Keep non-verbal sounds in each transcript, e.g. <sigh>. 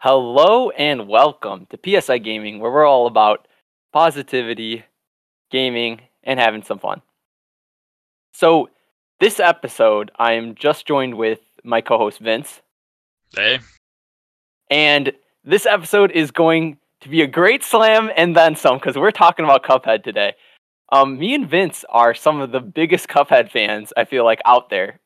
Hello and welcome to PSI Gaming, where we're all about positivity, gaming, and having some fun. So, this episode, I am just joined with my co host Vince, Hey, and this episode is going to be a great slam and then some because we're talking about Cuphead today. Um, me and Vince are some of the biggest Cuphead fans I feel like out there.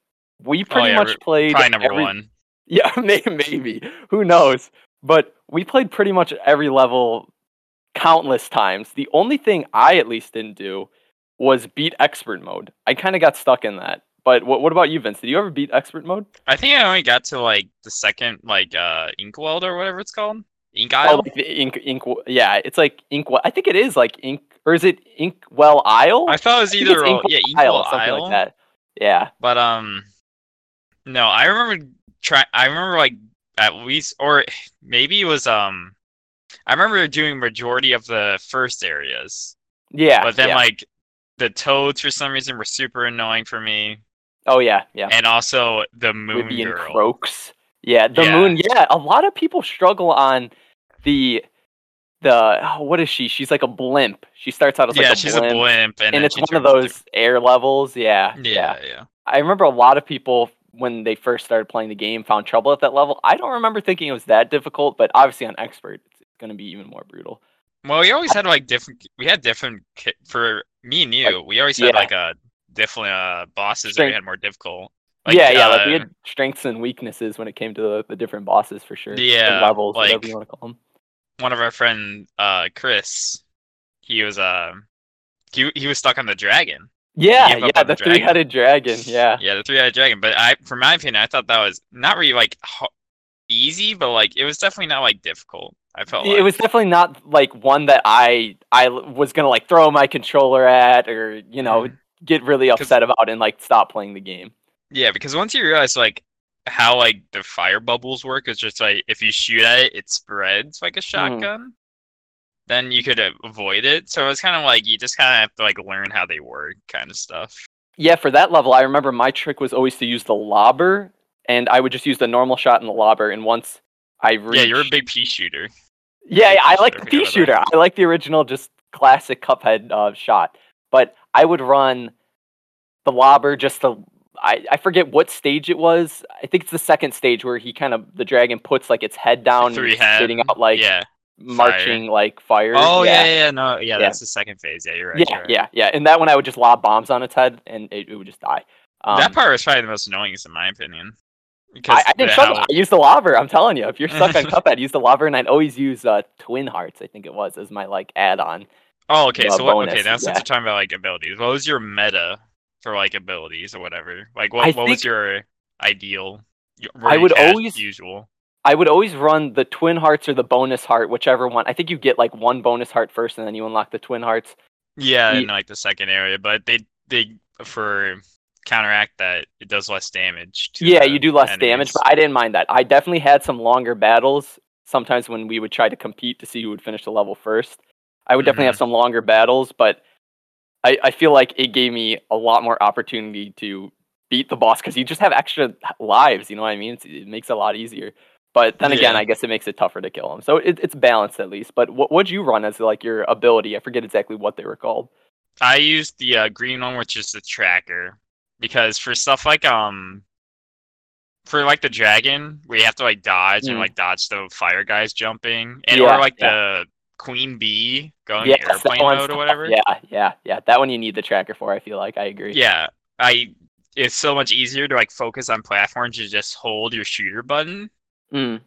We pretty Oh, yeah, much played probably number every- one. Yeah, <laughs> maybe. Who knows? But we played pretty much every level countless times. The only thing I at least didn't do was beat expert mode. I kind of got stuck in that. But what, what about you, Vince? Did you ever beat expert mode? I think I only got to like the second, like uh, Inkweld or whatever it's called. Ink Oh, Isle. like the ink, ink. Yeah, it's like ink. I think it is like ink, or is it Inkwell Isle? I thought it was either or- Inkwell yeah, Isle, Inkwell something like that. Yeah. But um, no, I remember try. I remember like at least, or maybe it was um, I remember doing majority of the first areas, Yeah. but then yeah. like the toads for some reason were super annoying for me, oh yeah, yeah. and also the moon and girl. Croaks. Yeah, the Yeah. moon. Yeah, a lot of people struggle on the the oh, what is she? She's like a blimp. She starts out as yeah, like a she's blimp, a blimp, and, and, it's one of those air levels. Yeah, Yeah, yeah. I remember a lot of people when they first started playing the game found trouble at that level. I don't remember thinking it was that difficult, but obviously on expert, it's going to be even more brutal. Well, we always had like different. We had different for me and you. we always had yeah. like a different uh, bosses that we had more difficult. Like, yeah, yeah, like we uh, had strengths and weaknesses when it came to the, the different bosses for sure. Yeah, levels, whatever you want to call them. one of our friend uh Chris. He was uh he he was stuck on the dragon. Yeah, yeah, the the three headed dragon. Yeah. Yeah, the three-headed dragon. But I, for my opinion, I thought that was not really like easy, but like it was definitely not like difficult. I felt like it was definitely not like one that I I was gonna like throw my controller at or you know Mhm. get really upset about and like stop playing the game. Yeah, because once you realize like how like the fire bubbles work, it's just like if you shoot at it, it spreads like a Mm-hmm. Then you could avoid it. So it's kind of like you just kind of have to like learn how they work, kind of stuff. Yeah, for that level, I remember my trick was always to use the lobber, and I would just use the normal shot in the lobber. And once I reached, Yeah, you're a big pea shooter. yeah, yeah, I like the pea shooter. I like the original, just classic Cuphead uh, shot. But I would run the lobber just to. I, I forget what stage it was. I think it's the second stage where he kind of the dragon puts like its head down, and Three head. spitting out like yeah. Marching like fire. Oh yeah. yeah, yeah, no, yeah, that's the second phase. Yeah, you're right. yeah, you're right. yeah, yeah. And that one, I would just lob bombs on its head, and it, it would just die. Um, that part was probably the most annoyingest in my opinion. Because I, I didn't the I used the lobber. I'm telling you, if you're stuck on <laughs> Cuphead, use the lobber, and I'd always use uh, Twin Hearts. I think it was as my like add-on. Oh, okay. uh, So what, okay, now since yeah. you're talking about like abilities, what was your meta for like abilities or whatever? Like what I what was your ideal? I would always- usual. I would always run the Twin Hearts or the bonus heart, whichever one. I think you get like one bonus heart first, and then you unlock the Twin Hearts. Yeah, Ye- in like the second area, but they they for counteract that it does less damage. To Yeah, you do less damage, but I didn't mind that. I definitely had some longer battles. Sometimes when we would try to compete to see who would finish the level first, I would definitely have mm-hmm. some longer battles. But I, I feel like it gave me a lot more opportunity to beat the boss because you just have extra lives. You know what I mean? It's, it makes it a lot easier. But then again, I guess it makes it tougher to kill them. So it, it's balanced at least. But what would you run as like your ability? I forget exactly what they were called. I used the uh, green one, which is the tracker, because for stuff like um, for like the dragon, we have to like dodge and Mm. like dodge the fire guys jumping, and Yeah, or like yeah. the queen bee going Yes, airplane mode or whatever. Yeah, yeah, yeah. That one you need the tracker for. I feel like I agree. Yeah, I. It's so much easier to like focus on platforms. You just hold your shooter button. Mm.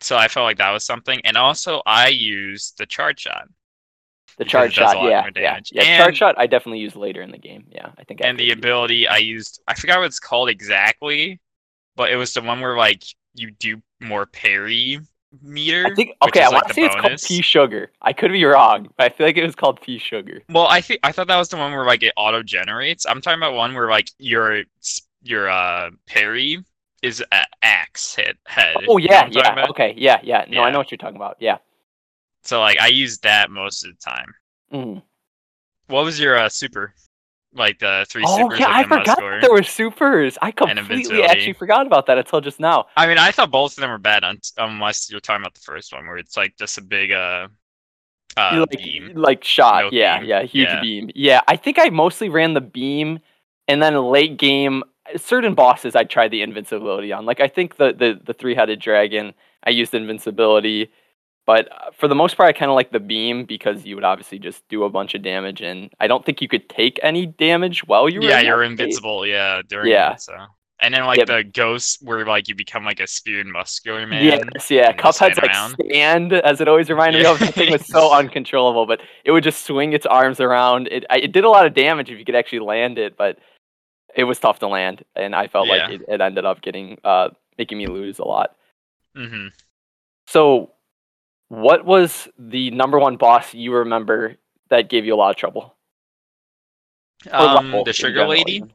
So I felt like that was something, and also I used the charge shot. The charge it does a shot, yeah, yeah, yeah. charge shot, I definitely used later in the game. Yeah, I think. I and the ability I used, I forgot what it's called exactly, but it was the one where like you do more parry meter. I think okay. I like, want to say it's called bonus. P. Sugar. I could be wrong, but I feel like it was called P. Sugar. Well, I think I thought that was the one where like it auto generates. I'm talking about one where like your your uh parry is a axe hit head. Oh You know yeah, what I'm talking yeah. about? Okay, yeah, yeah. No, I know what you're talking about. Yeah. So like I use that most of the time. Mhm. What was your uh, super? like the three Oh supers yeah, with I forgot there were supers. I completely actually forgot about that until just now. I mean, I thought both of them were bad un- unless you're talking about the first one where it's like just a big uh, uh like, beam. like shot. No yeah, beam. yeah, huge Yeah. beam. Yeah, I think I mostly ran the beam, and then late game, certain bosses I tried the invincibility on. Like I think the the the three headed dragon, I used invincibility, but uh, for the most part, I kind of like the beam because you would obviously just do a bunch of damage, and I don't think you could take any damage while you were. Yeah, in you're invincible. Yeah, during Yeah. it, so. And then like Yep. the ghosts where like you become like a spewed muscular man. Yes, yeah. Cuphead's like around. stand, as it always reminded me of. The thing was so <laughs> uncontrollable, but it would just swing its arms around. It it did a lot of damage if you could actually land it, but it was tough to land, and I felt Yeah. like it, it ended up getting uh making me lose a lot. Mm-hmm. So, what was the number one boss you remember that gave you a lot of trouble? Um, the sugar general, lady. even?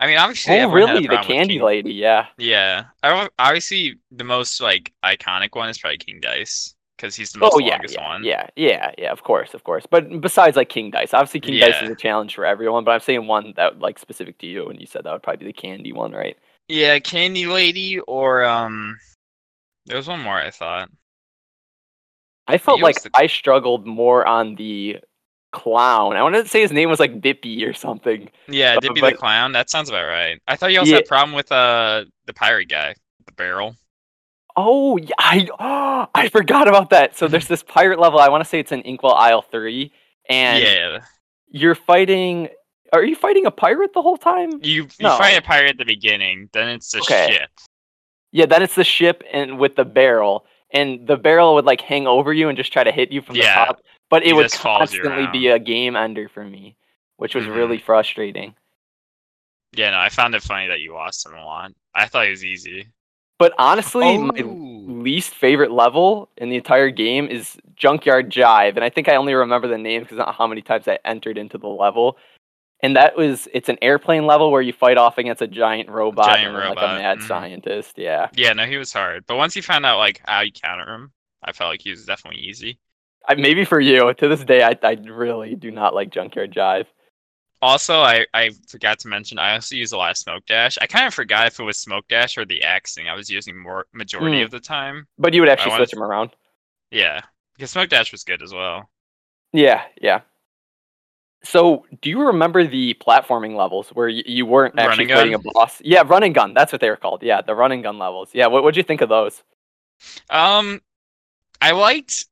I mean, obviously. Oh, really? The candy lady? Yeah. Yeah, I obviously the most like iconic one is probably King Dice because he's the most Oh yeah, longest yeah, one. yeah, yeah, yeah. Of course, of course. But besides, like King Dice, obviously King Dice Yeah. is a challenge for everyone. But I'm saying one that like specific to you, and you said that would probably be the candy one, right? Yeah, Candy Lady or um, there was one more I thought. I felt like the- I struggled more on the clown. I wanted to say his name was like Bippy or something. Yeah, Uh, Dippy but- the Clown. That sounds about right. I thought you also Yeah. had a problem with uh the pirate guy, the barrel. Oh, yeah, I <gasps> I forgot about that. So there's this pirate level. I want to say it's in Inkwell Isle three, and yeah, you're fighting. Are you fighting a pirate the whole time? you you No. fight a pirate at the beginning, then it's a Okay. ship. Yeah, then it's the ship and with the barrel, and the barrel would like hang over you and just try to hit you from Yeah, the top. But it would just follows you constantly be a game ender for me, which was Mhm. really frustrating. Yeah, no, I found it funny that you lost him a lot. I thought it was easy. But honestly, my Oh. least favorite level in the entire game is Junkyard Jive, and I think I only remember the name because not how many times I entered into the level. And that was it's an airplane level where you fight off against a giant robot Giant and then, like a mad mhm. scientist. Yeah, Yeah, no, he was hard. But once you found out like how you counter him, I felt like he was definitely easy. I, maybe for you to this day, I I really do not like Junkyard Jive. Also, I, I forgot to mention I also use a lot of smoke dash. I kind of forgot if it was smoke dash or the axing I was using more majority Hmm. of the time. But you would actually wanted switch them around. Yeah, because smoke dash was good as well. Yeah, yeah. So, do you remember the platforming levels where you, you weren't Run actually and fighting a gun? boss? Yeah, run and gun. That's what they were called. Yeah, the run and gun levels. Yeah, what would you think of those? Um, I liked.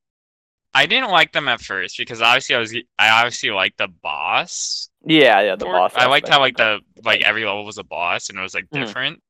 I didn't like them at first because obviously I was I obviously liked the boss. Yeah, yeah, the or- boss. I liked how like the like every level was a boss and it was like Mhm. different.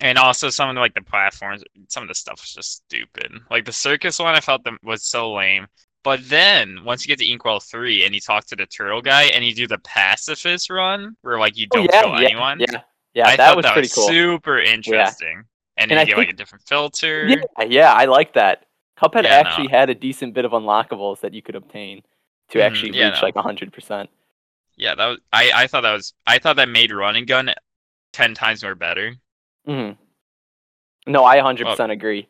And also some of the, like the platforms, some of the stuff was just stupid. Like the circus one, I felt them was so lame. But then once you get to Inkwell three and you talk to the turtle guy and you do the pacifist run where like you Oh, don't yeah, kill yeah, anyone, Yeah, yeah, I that thought was that pretty was cool. super interesting. And And you I get like a different filter. Yeah, yeah, I like that. Cuphead Yeah, no. actually had a decent bit of unlockables that you could obtain to Mhm, actually yeah, reach no. like hundred percent. Yeah, that was I, I thought that was I thought that made run and gun ten times more better. hmm No, I hundred percent agree.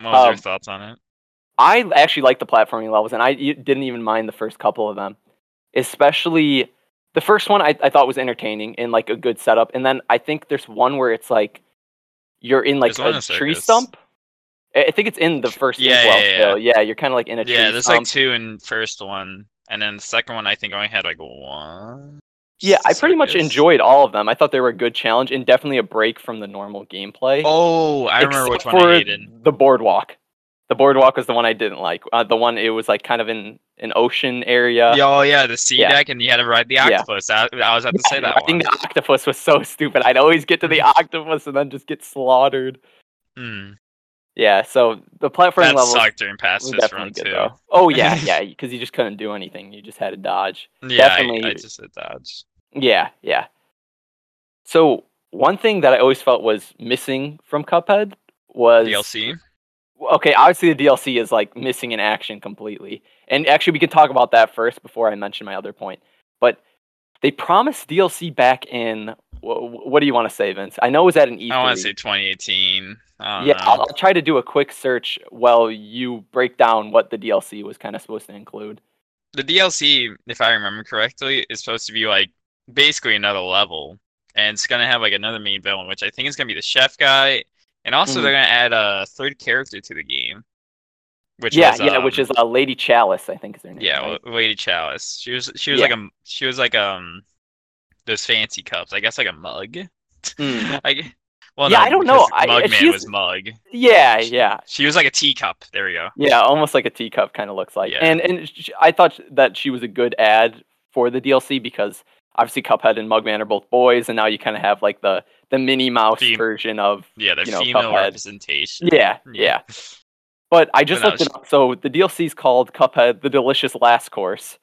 What was your Um, thoughts on it? I actually like the platforming levels, and I didn't even mind the first couple of them, especially the first one. I, I thought was entertaining and like a good setup, and then I think there's one where it's like you're in like There's a tree stump. I I think it's in the first Yeah, yeah, yeah. still. Yeah, you're kind of like in a tree Yeah, there's like two in first one, and then the second one I think I only had like one. yeah, I pretty much enjoyed all of them. I thought they were a good challenge and definitely a break from the normal gameplay. Oh, I remember which one I hated. The boardwalk. The boardwalk was the one I didn't like. Uh, the one it was like kind of in an ocean area. Yeah, oh yeah, the sea yeah. deck, and you had to ride the Yeah. octopus. I, I was about to say Yeah, that riding one. the octopus was so stupid. I'd always get to the <laughs> octopus and then just get slaughtered. Hmm. Yeah, so the platforming That levels sucked during past this definitely run good too. though. Oh yeah, <laughs> yeah, because you just couldn't do anything. You just had to dodge. Yeah, I, Definitely- I just did dodge. Yeah, yeah. So one thing that I always felt was missing from Cuphead was DLC. okay, obviously the DLC is like missing in action completely. And actually, we can talk about that first before I mention my other point. But they promised DLC back in. What do you want to say, Vince? I know it was at an E3. I want to say 2018. I don't yeah. I'll, I'll try to do a quick search while you break down what the DLC was kind of supposed to include. the DLC, if I remember correctly, is supposed to be like basically another level, and it's gonna have like another main villain, which I think is gonna be the chef guy, and also Mhm. they're gonna add a third character to the game. Which yeah, was, yeah, which um, is uh, Lady Chalice, I think is her name. yeah, right? Lady Chalice. She was she was Yeah. like a she was like um those fancy cups. I guess like a mug. Mm. <laughs> I well, Yeah, no, I don't know. Mugman was mug. yeah, yeah. She was like a teacup. There we go. Yeah, almost like a teacup kind of looks like. Yeah. And and sh- I thought that she was a good ad for the DLC because obviously Cuphead and Mugman are both boys, and now you kind of have like the the Minnie Mouse Fem- version of Yeah, the You know, female Cuphead. representation. yeah, yeah. <laughs> But I just looked it up. So the DLC is called Cuphead: The Delicious Last Course,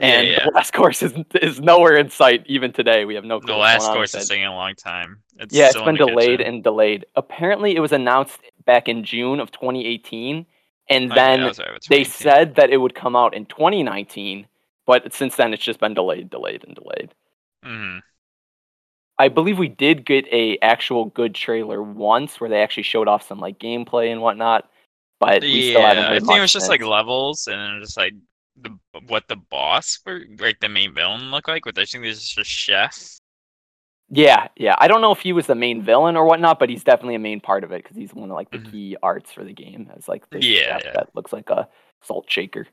and yeah. the last <laughs> course is is nowhere in sight even today. We have no clue. The last course is taking a long time. It's Yeah, it's been delayed and delayed. Apparently, it was announced back in June of 2018, and Okay, then right, they said that it would come out in 2019, but since then it's just been delayed, delayed, and delayed. Mhm. I believe we did get a actual good trailer once where they actually showed off some like gameplay and whatnot, but we still haven't Yeah, I think it was just like levels and just like the what the boss were like the main villain looked like. Which I think this is just a chef. Yeah, yeah. I don't know if he was the main villain or whatnot, but he's definitely a main part of it because he's one of like the Mhm. key arts for the game. As like this Yeah, chef yeah. that looks like a salt shaker.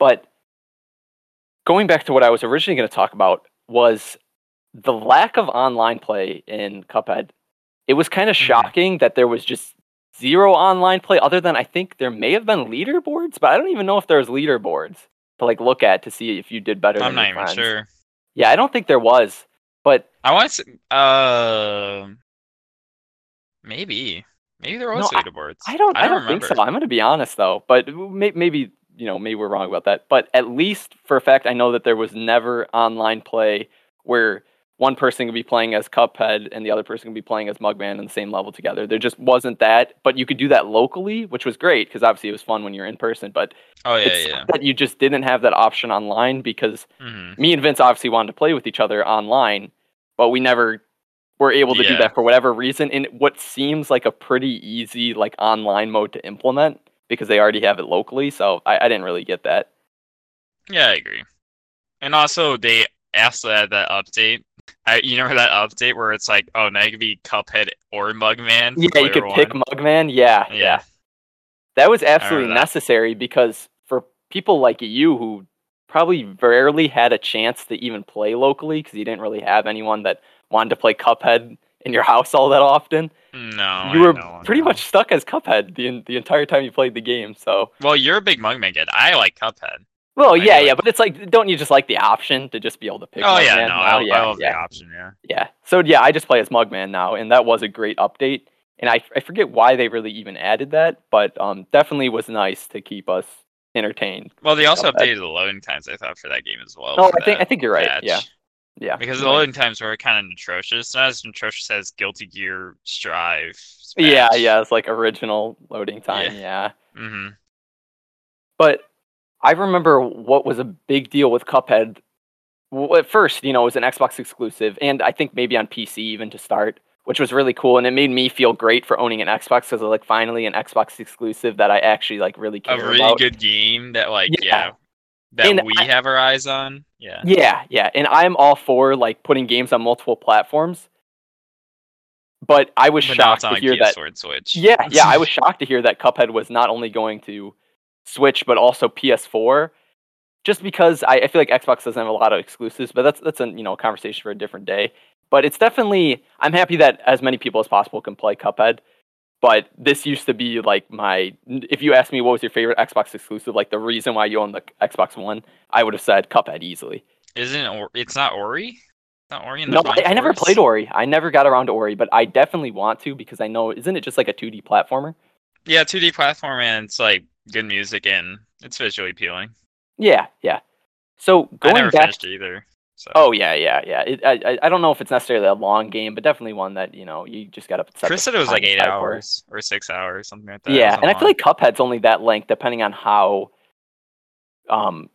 But going back to what I was originally going to talk about was the lack of online play in Cuphead. It was kind of Mhm. shocking that there was just zero online play. Other than I think there may have been leaderboards, but I don't even know if there was leaderboards to like look at to see if you did better. I'm not even friends. sure. Yeah, I don't think there was. But I want to. Uh, maybe. Maybe there was No, I- leaderboards. I don't. I don't, remember. think so. I'm going to be honest though, but may, maybe you know, maybe we're wrong about that. But at least for a fact, I know that there was never online play where one person could be playing as Cuphead and the other person could be playing as Mugman in the same level together. There just wasn't that. But you could do that locally, which was great because obviously it was fun when you're in person. But Oh yeah, it's yeah. that you just didn't have that option online because hmm me and Vince obviously wanted to play with each other online, but we never were able to do that for whatever reason in what seems like a pretty easy like online mode to implement because they already have it locally. So I, I didn't really get that. Yeah, I agree. And also, they also had that update. I, you know that update where it's like, oh, now you can be Cuphead or Mugman. Yeah, you could player pick. Mugman. Yeah, yeah, Yeah. That was absolutely that. necessary because for people like you who probably rarely had a chance to even play locally because you didn't really have anyone that wanted to play Cuphead in your <laughs> house all that often. No, you were know, pretty much stuck as Cuphead the the entire time you played the game. So, Well, you're a big Mugman kid. I like Cuphead. Well, I yeah, yeah, but it's like, don't you just like the option to just be able to pick? oh yeah, no? I, yeah, I love yeah, the option. Yeah. yeah. So yeah, I just play as Mugman now, and that was a great update. And I I forget why they really even added that, but um, definitely was nice to keep us entertained. Well, they also updated the loading times. I thought for that game as well. No, I think I think you're right. patch. Yeah, yeah. Because the loading times were kind of atrocious. Not as atrocious as Guilty Gear Strive. Yeah, yeah, it's like original loading time. yeah. mm-hmm But I remember what was a big deal with Cuphead. Well, at first, you know, it was an Xbox exclusive, and I think maybe on PC even to start, which was really cool, and it made me feel great for owning an Xbox because like finally an Xbox exclusive that I actually like really care about. A really about. good game that, like, Yeah. yeah, that And we I- have our eyes on. Yeah. Yeah, yeah, and I'm all for like putting games on multiple platforms. But I was But shocked to hear that PS4 and Switch. Yeah, yeah, I <laughs> was shocked to hear that Cuphead was not only going to Switch but also PS4. Just because I, I feel like Xbox doesn't have a lot of exclusives, but that's that's a you know conversation for a different day. But it's definitely I'm happy that as many people as possible can play Cuphead. But this used to be like my if you asked me what was your favorite Xbox exclusive, like the reason why you own the Xbox One, I would have said Cuphead easily. Isn't it, Or- it's not Ori? It's not Ori in the No, I, I never played Ori. I never got around to Ori, but I definitely want to because I know isn't it just like a 2D platformer? Yeah, 2D platformer, and it's like good music and it's visually appealing. Yeah, yeah. So I going never back, finished either. So. oh yeah, yeah, yeah. It, I, I I don't know if it's necessarily a long game, but definitely one that you know you just got to. Chris said it was like eight hours or six hours, something like that. Yeah, and I feel like Cuphead's only that length, depending on how um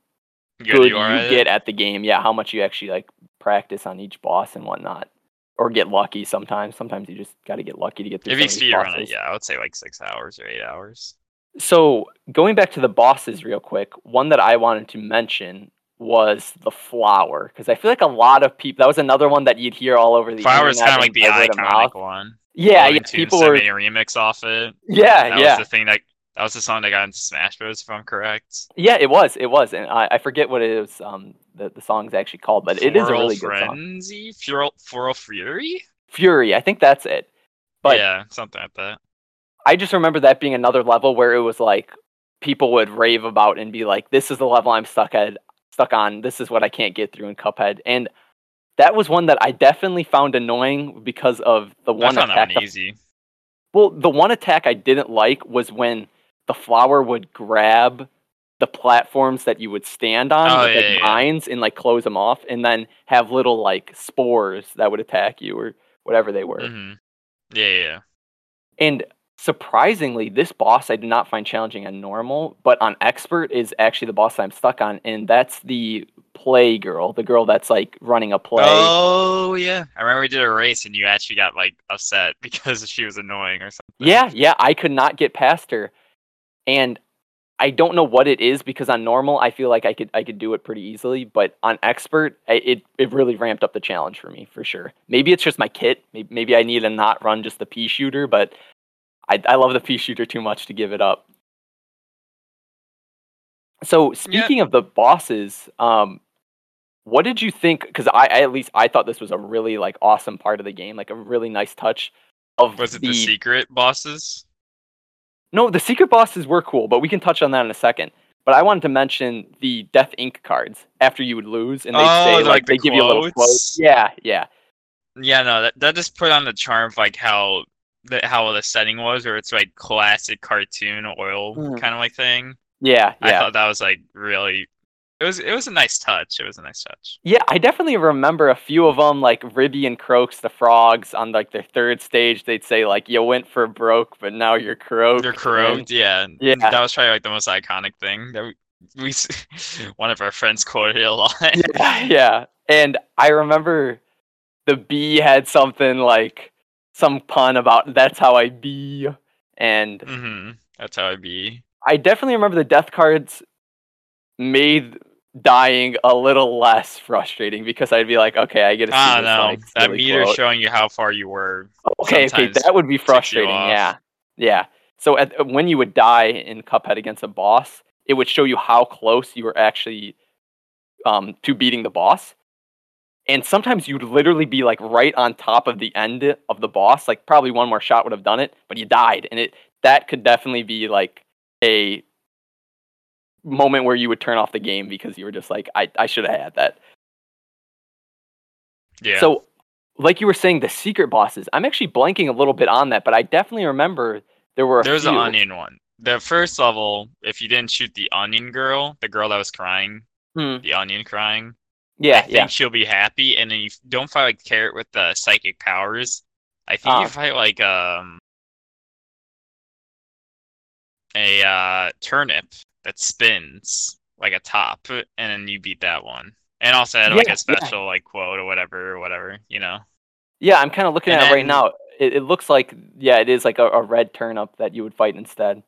good, good, you, you get at the game. Yeah, how much you actually like practice on each boss and whatnot, or get lucky. Sometimes, sometimes you just got to get lucky to get through. If you some of these speed run it, yeah, I would say like six hours or eight hours. So going back to the bosses real quick, one that I wanted to mention was the flower because I feel like a lot of people that was another one that you'd hear all over the Flower's internet kind of like the iconic one. Yeah, yeah, people were made a remix off it. yeah, That yeah. was the thing that that was the song that got into Smash Bros. If I'm correct. Yeah, it was. It was, and I, I forget what it is. Um, the the song's actually called, but it is a Floral really good song. Frenzy, Floral, Floral Fury. Fury, I think that's it. But yeah, something like that. I just remember that being another level where it was like people would rave about and be like, "This is the level I'm stuck at, stuck on. This is what I can't get through in Cuphead." And that was one that I definitely found annoying because of the I one found that attack. one easy. Well, the one attack I didn't like was when the flower would grab the platforms that you would stand on Oh, with yeah, like yeah, mines and like close them off, and then have little like spores that would attack you or whatever they were. hmm Yeah, yeah, yeah. And surprisingly, this boss I did not find challenging on normal, but on expert is actually the boss I'm stuck on, and that's the play girl, the girl that's like running a play. Oh yeah, I remember we did a race and you actually got like upset <laughs> because she was annoying or something. Yeah, yeah, I could not get past her. And I don't know what it is because on normal I feel like I could I could do it pretty easily, but on expert I, it it really ramped up the challenge for me for sure. Maybe it's just my kit. Maybe, maybe I need to not run just the pea shooter, but I I love the pea shooter too much to give it up. So speaking of the bosses, um, what did you think? Because I, I at least I thought this was a really like awesome part of the game, like a really nice touch of Was it the, secret bosses? no, the secret bosses were cool, but we can touch on that in a second. But I wanted to mention the Death Ink cards after you would lose, and they Oh, say like like, the they give you a little quote. Yeah, yeah, Yeah, no, that that just put on the charm of like how the how the setting was, or it's like classic cartoon oil Mhm. kind of like thing. yeah, yeah, I thought that was like really. It was it was a nice touch. It was a nice touch. yeah. I definitely remember a few of them, like Ribby and Croaks, the frogs, on like their third stage. They'd say like, "You went for broke, but now you're croaked." You're corrode, yeah. Yeah. That was probably like the most iconic thing that we, <laughs> we <laughs> one of our friends quoted it a lot. yeah, yeah. And I remember the bee had something like some pun about "That's how I be," and hmm That's how I be. I definitely remember the death cards made dying a little less frustrating because I'd be like, okay, I get to see this don't like that meter quote. showing you how far you were. Okay, okay, that would be frustrating. Yeah, yeah. So at, when you would die in Cuphead against a boss, it would show you how close you were actually um, to beating the boss. And sometimes you'd literally be like right on top of the end of the boss. Like probably one more shot would have done it, but you died, and it that could definitely be like a moment where you would turn off the game because you were just like, I, I should have had that. Yeah. So, like you were saying, the secret bosses, I'm actually blanking a little bit on that, but I definitely remember there were There's an onion one. The first level, if you didn't shoot the onion girl, the girl that was crying, Hmm. the onion crying, Yeah, I think yeah. she'll be happy. And then you don't fight like carrot with the psychic powers. I think Ah. you fight like um a uh, turnip that spins like a top, and then you beat that one. And also had like Yeah, a special like quote or whatever, or whatever, you know. Yeah, I'm kind of looking And at it right now. It, it looks like, yeah, it is like a, a red turnip that you would fight instead.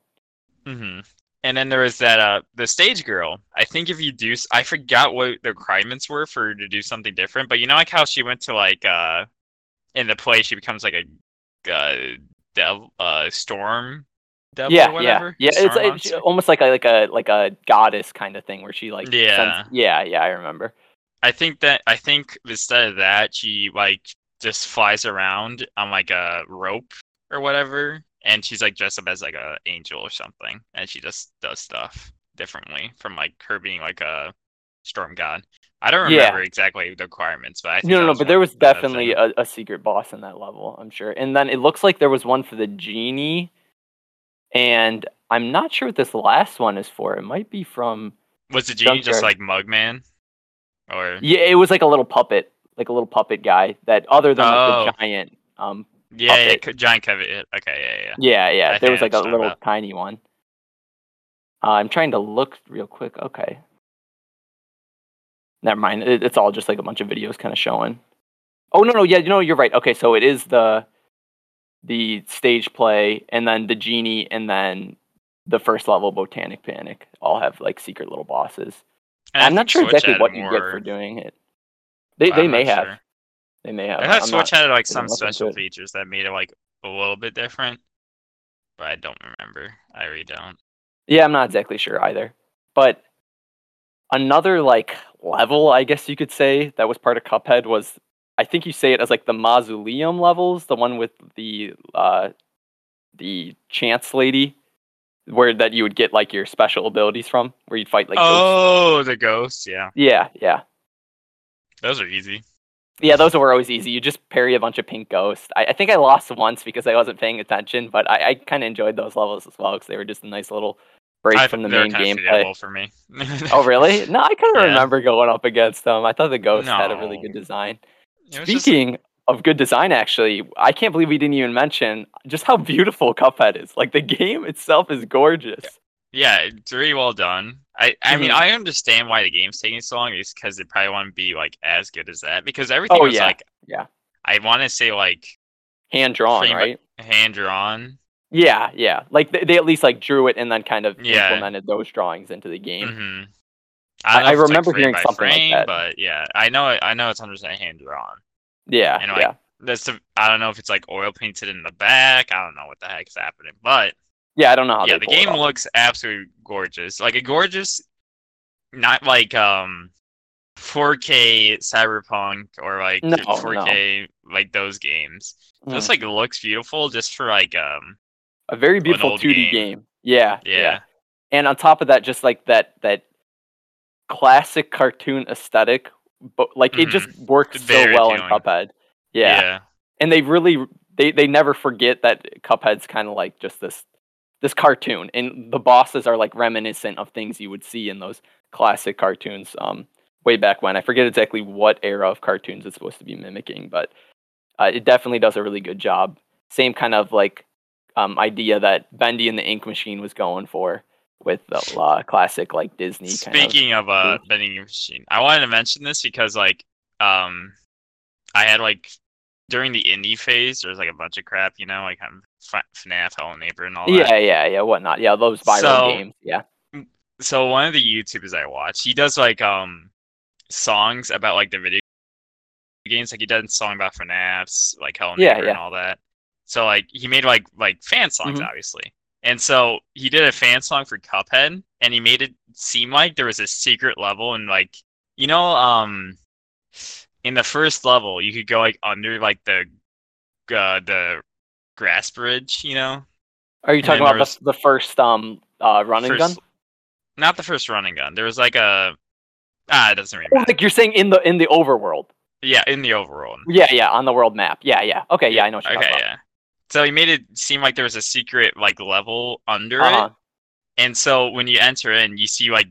hmm And then there was that uh the stage girl. I think if you do, I forgot what the requirements were for her to do something different. But you know, like how she went to like uh in the play, she becomes like a uh, dev uh storm devil, yeah, whatever. yeah, yeah. It's, Storm it's monster? almost like a like a like a goddess kind of thing where she like sends- Yeah. yeah, yeah. I remember. I think that I think instead of that, she like just flies around on like a rope or whatever, and she's like dressed up as like a angel or something, and she just does stuff differently from like her being like a storm god. I don't Yeah. remember exactly the requirements, but I think No, no, no. But there was definitely a, a secret boss in that level. I'm sure. And then it looks like there was one for the genie, and I'm not sure what this last one is for. It might be from. was the genie just like Mugman, or Yeah, it was like a little puppet, like a little puppet guy that other than like, Oh. the giant. Um, yeah, yeah, co- giant Kevin. Okay, yeah, yeah. yeah, yeah. I there was like a little talking tiny one. Uh, I'm trying to look real quick. Okay. Never mind. It, it's all just like a bunch of videos kind of showing. Oh no, no, yeah, you know, you're right. Okay, so it is the the stage play, and then the genie, and then the first level Botanic Panic all have like secret little bosses. I'm not sure exactly what you get for doing it. They they may not have. They may have. I thought I'm Switch not- had like some special features that made it like a little bit different, but I don't remember. I really don't. Yeah, I'm not exactly sure either. But another like level, I guess you could say, that was part of Cuphead was I think you say it as like the mausoleum levels, the one with the uh the chance lady where that you would get like your special abilities from, where you'd fight like ghosts. oh, the ghosts. Yeah, Yeah, yeah. those are easy. Yeah, those were always easy. You just parry a bunch of pink ghosts. I, I think I lost once because I wasn't paying attention, but I, I kind of enjoyed those levels as well because they were just a nice little break I, from the main gameplay. for me. <laughs> Oh, really? <laughs> No, I kind of Yeah. remember going up against them. I thought the ghosts had a really good design. Was just- Speaking of good design, actually, I can't believe we didn't even mention just how beautiful Cuphead is. Like the game itself is gorgeous. Yeah, it's really well done. I, I mean, Mhm. I understand why the game's taking so long. Is because they probably want to be like as good as that. Because everything Oh, was yeah, like, yeah. I want to say like Hand drawn, right? hand drawn. Yeah, yeah. Like they, they at least like drew it and then kind of Yeah. implemented those drawings into the game. hmm I- I, I it's, like, remember hearing something like that. but yeah, I know I know it's hundred percent hand drawn. Yeah, And, like, yeah, That's the, I don't know if it's like oil painted in the back. I don't know what the heck's happening, but yeah. I don't know how. yeah, the game looks absolutely gorgeous. Like a gorgeous, not like um, 4K Cyberpunk or like No, 4K like those games. Just Mm. like looks beautiful, just for like um, a very beautiful 2D game. game. Yeah, yeah, And on top of that, just like that that classic cartoon aesthetic, but like it just works so well in appealing. Cuphead. Yeah. and they really they they never forget that Cuphead's kind of like just this this cartoon, and the bosses are like reminiscent of things you would see in those classic cartoons. Um, way back when I forget exactly what era of cartoons it's supposed to be mimicking, but uh, it definitely does a really good job. Same kind of like um, idea that Bendy and the Ink Machine was going for with the uh, classic like Disney kind of. Speaking of uh vending machine, I wanted to mention this because like um I had like during the indie phase, there's like a bunch of crap, you know, like FNAF, Hello Neighbor, and all that. Yeah, yeah, yeah, whatnot. Yeah, those viral So- games. Yeah. So one of the YouTubers I watch, he does like um songs about like the video games. Like he does a song about FNAFs, like Hello Yeah, Neighbor, and all that. So like he made like like fan songs, Mhm. obviously. And so he did a fan song for Cuphead, and he made it seem like there was a secret level, and like you know, um, in the first level, you could go like under like the uh, the grass bridge, you know, Are you And talking about there's- the, the first um uh running First- gun? not the first running gun. There was like a ah, it doesn't really matter. <laughs> like you're saying in the in the overworld. Yeah, in the overworld. Yeah, yeah, on the world map. Yeah, yeah. Okay, yeah, I know what you're Okay, yeah. So he made it seem like there was a secret like level under. Uh-huh. it, and so when you enter in, you see like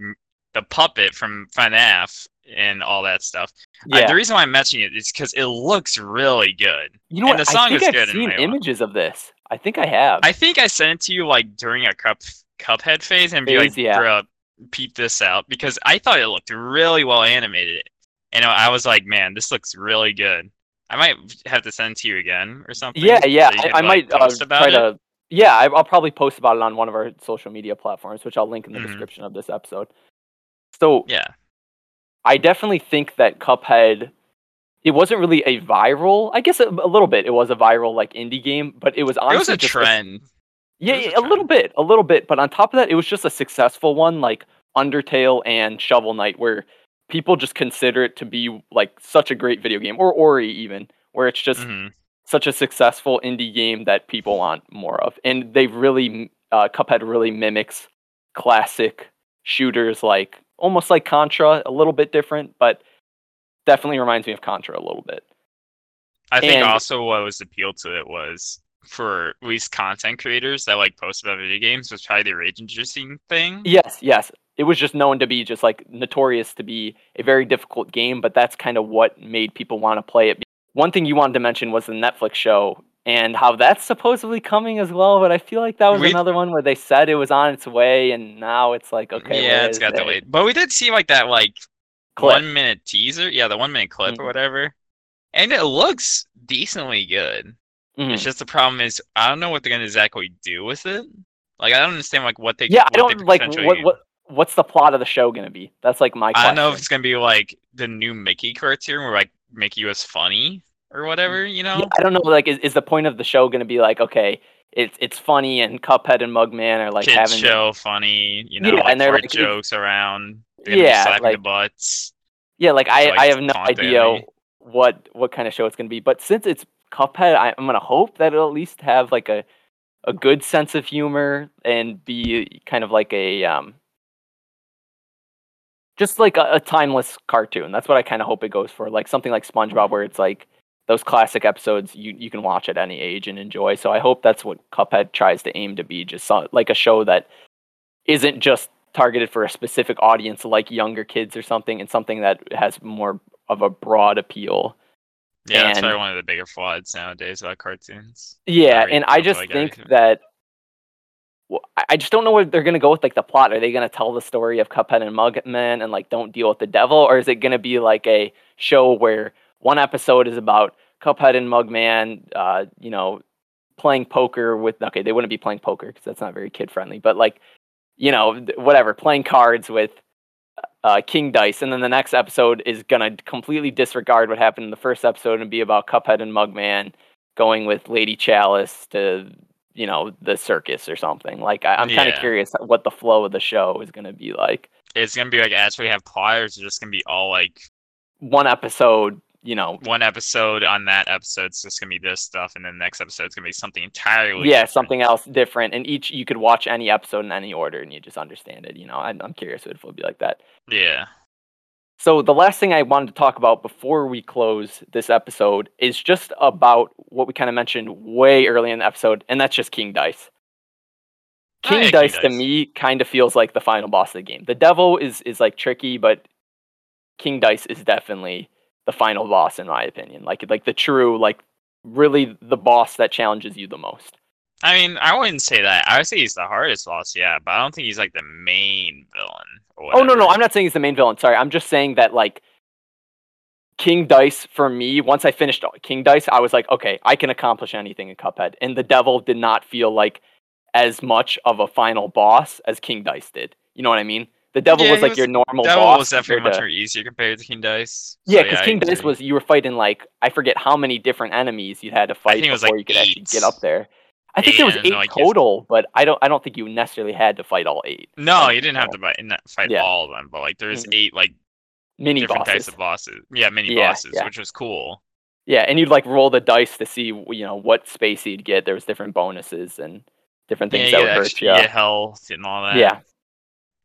the puppet from FNAF and all that stuff. Uh, Yeah. the reason why I'm mentioning it is because it looks really good. you know and what? the song I think is I've good seen one. images of this. I think I have. I think I sent it to you like during a cup Cuphead phase and be Phase, like, yeah. bro, peep this out because I thought it looked really well animated, and I was like, man, this looks really good. I might have to send it to you again or something. yeah, yeah. so I, can, I like, might uh, try it. to. Yeah, I, I'll probably post about it on one of our social media platforms, which I'll link in the Mhm. description of this episode. So Yeah. I definitely think that Cuphead. It wasn't really a viral. I guess a, a little bit. It was a viral like indie game, but it was honestly it was a trend. Yeah, yeah, a a little bit, a little bit. But on top of that, it was just a successful one, like Undertale and Shovel Knight, where people just consider it to be like such a great video game, or Ori even, where it's just Mhm. such a successful indie game that people want more of. And they really, uh, Cuphead really mimics classic shooters, like almost like Contra, a little bit different, but definitely reminds me of Contra a little bit. I think And- also what was appealed to it was for at least content creators that like post about video games was probably the rage inducing thing. Yes, yes. It was just known to be just like notorious to be a very difficult game, but that's kind of what made people want to play it. One thing you wanted to mention was the Netflix show and how that's supposedly coming as well, but I feel like that was We- another one where they said it was on its way and now it's like okay, yeah, it's got it? wait. But we did see like that like Clip. one minute teaser. Yeah, the one minute clip Mhm. or whatever. And it looks decently good. Mhm. It's just the problem is I don't know what they're gonna exactly do with it. Like I don't understand like what they Yeah, I what they don't like what what what's the plot of the show gonna be? That's like my I don't know if it's gonna be like the new Mickey cartoon where like Mickey was funny or whatever, you know? Yeah, I don't know. Like, is, is the point of the show gonna be like, okay, it's it's funny and Cuphead and Mugman are like Kids having show funny, you know, Yeah, like and they're, like, jokes around. They're gonna be Yeah, like- butts. Yeah, like I, like, I have no idea what what kind of show it's gonna be. But since it's Cuphead, I, I'm gonna hope that it'll at least have like a a good sense of humor and be kind of like a um just like a, a timeless cartoon. That's what I kind of hope it goes for. Like something like SpongeBob, where it's like those classic episodes you you can watch at any age and enjoy. So I hope that's what Cuphead tries to aim to be, just so, like a show that isn't just targeted for a specific audience like younger kids or something, and something that has more of a broad appeal. Yeah, that's probably one of the bigger flaws nowadays about cartoons. Yeah, and I just like think could- that well, I just don't know where they're gonna go with like the plot. Are they gonna tell the story of Cuphead and Mugman and like don't deal with the devil, or is it gonna be like a show where one episode is about Cuphead and Mugman, uh, you know, playing poker with okay, they wouldn't be playing poker because that's not very kid friendly, but like, you know, whatever, playing cards with uh, King Dice, and then the next episode is gonna completely disregard what happened in the first episode and be about Cuphead and Mugman going with Lady Chalice to you know the circus or something. Like I, I'm kind of Yeah. curious what the flow of the show is gonna be like. It's gonna be like as we have pliers, it's just gonna be all like One episode, you know, one episode on that episode's just gonna be this stuff, and then the next episode's gonna be something entirely yeah, different. something else different. And each you could watch any episode in any order and you just understand it. You know, I'm, I'm curious if it'll be like that. Yeah. So the last thing I wanted to talk about before we close this episode is just about what we kind of mentioned way early in the episode, and that's just King Dice. Oh, King yeah, King Dice to me kind of feels like the final boss of the game. The devil is is like tricky, but King Dice is definitely the final boss in my opinion. Like like the true like really the boss that challenges you the most. I mean, I wouldn't say that. I would say he's the hardest boss, yeah, but I don't think he's like the main villain. Oh no, no. I'm not saying he's the main villain. Sorry, I'm just saying that like King Dice for me, once I finished King Dice, I was like, okay, I can accomplish anything in Cuphead. And the devil did not feel like as much of a final boss as King Dice did. You know what I mean? The devil Yeah, was like was- your normal Devil boss. was definitely much to- easier compared to King Dice. Yeah, because I King Dice was you were fighting like I forget how many different enemies you had to fight think it was, before like, you could actually get up there. I think there was eight total, but I don't I don't think you necessarily had to fight all eight. No, you didn't have to fight, fight Yeah. all of them, but like there's Mhm. eight like Mini different bosses. types of bosses. Yeah, mini Yeah, bosses, yeah. which was cool. Yeah, and you'd like roll the dice to see you know what space you'd get. There was different bonuses and different things that would hurt you. get health and all that. Yeah.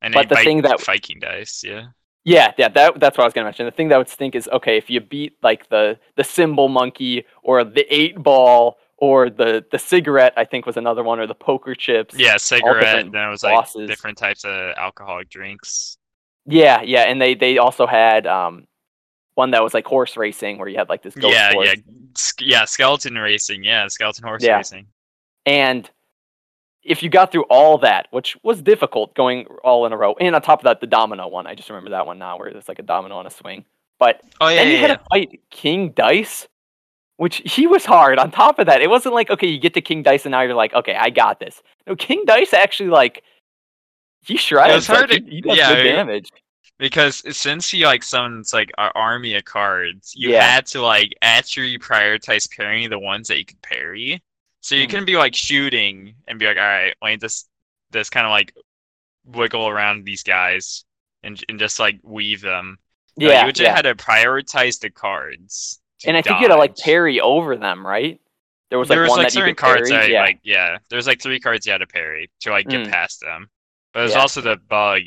And But the thing that- Viking Dice, yeah. Yeah, yeah, that that's what I was gonna mention. The thing that would stink is okay if you beat like the the cymbal monkey or the eight ball or the the cigarette. I think was another one or the poker chips. Yeah, cigarette. different Then it was like bosses. different types of alcoholic drinks. yeah, yeah, and they they also had um one that was like horse racing where you had like this ghost yeah, horse. yeah, yeah. Skeleton racing. Yeah, skeleton horse Yeah. racing. And if you got through all that, which was difficult going all in a row, and on top of that, the domino one, I just remember that one now where it's like a domino on a swing. But Oh yeah, then you yeah, had yeah. to fight King Dice, which he was hard. On top of that, it wasn't like, okay, you get to King Dice and now you're like, okay, I got this. No, King Dice actually like he shreds. hard like, to- he, he does yeah, good damage. because since he like summons like an army of cards, you Yeah. had to like actually prioritize parrying the ones that you could parry. So you Mhm. couldn't be like shooting and be like, all right, me just just kind of like wiggle around these guys and and just like weave them. Yeah, you just yeah. had to prioritize the cards. and I think you had to like parry over them, right? There was like there was one like that you certain could cards parry. that yeah. like yeah, there's like three cards you had to parry to like get Mm. past them. But there's Yeah. also the bug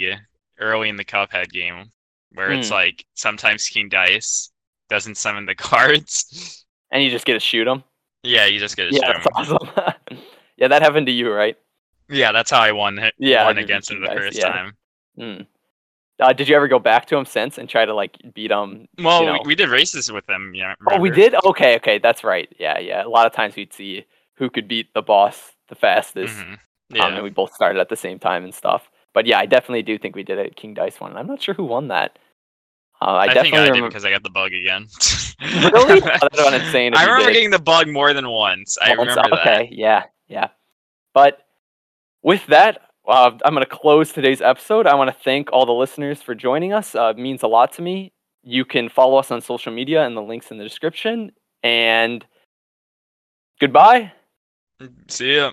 early in the Cuphead game where it's Mm. like sometimes King Dice doesn't summon the <laughs> cards. and you just get to shoot them. Yeah, you just get Yeah, shoot that's 'em. awesome. <laughs> yeah, that happened to you, right? Yeah, that's how I won. Yeah, won against him the Dice, first yeah. time. Mm. Uh, did you ever go back to him since and try to like beat him? Well, you know? we, we did races with them. Yeah, Oh, we did. Okay, okay, that's right. Yeah, yeah. A lot of times we'd see who could beat the boss the fastest. Mhm. Um, Yeah, and we both started at the same time and stuff. But yeah, I definitely do think we did a King Dice one. I'm not sure who won that. Uh, I, I, think definitely I did because I got the bug again. <laughs> Really? <laughs> Oh, that'd have been insane I remember getting the bug more than once. I Once- remember that. Okay, yeah, yeah. But with that, uh, I'm going to close today's episode. I want to thank all the listeners for joining us. Uh, it means a lot to me. You can follow us on social media and the links in the description. And goodbye. See ya.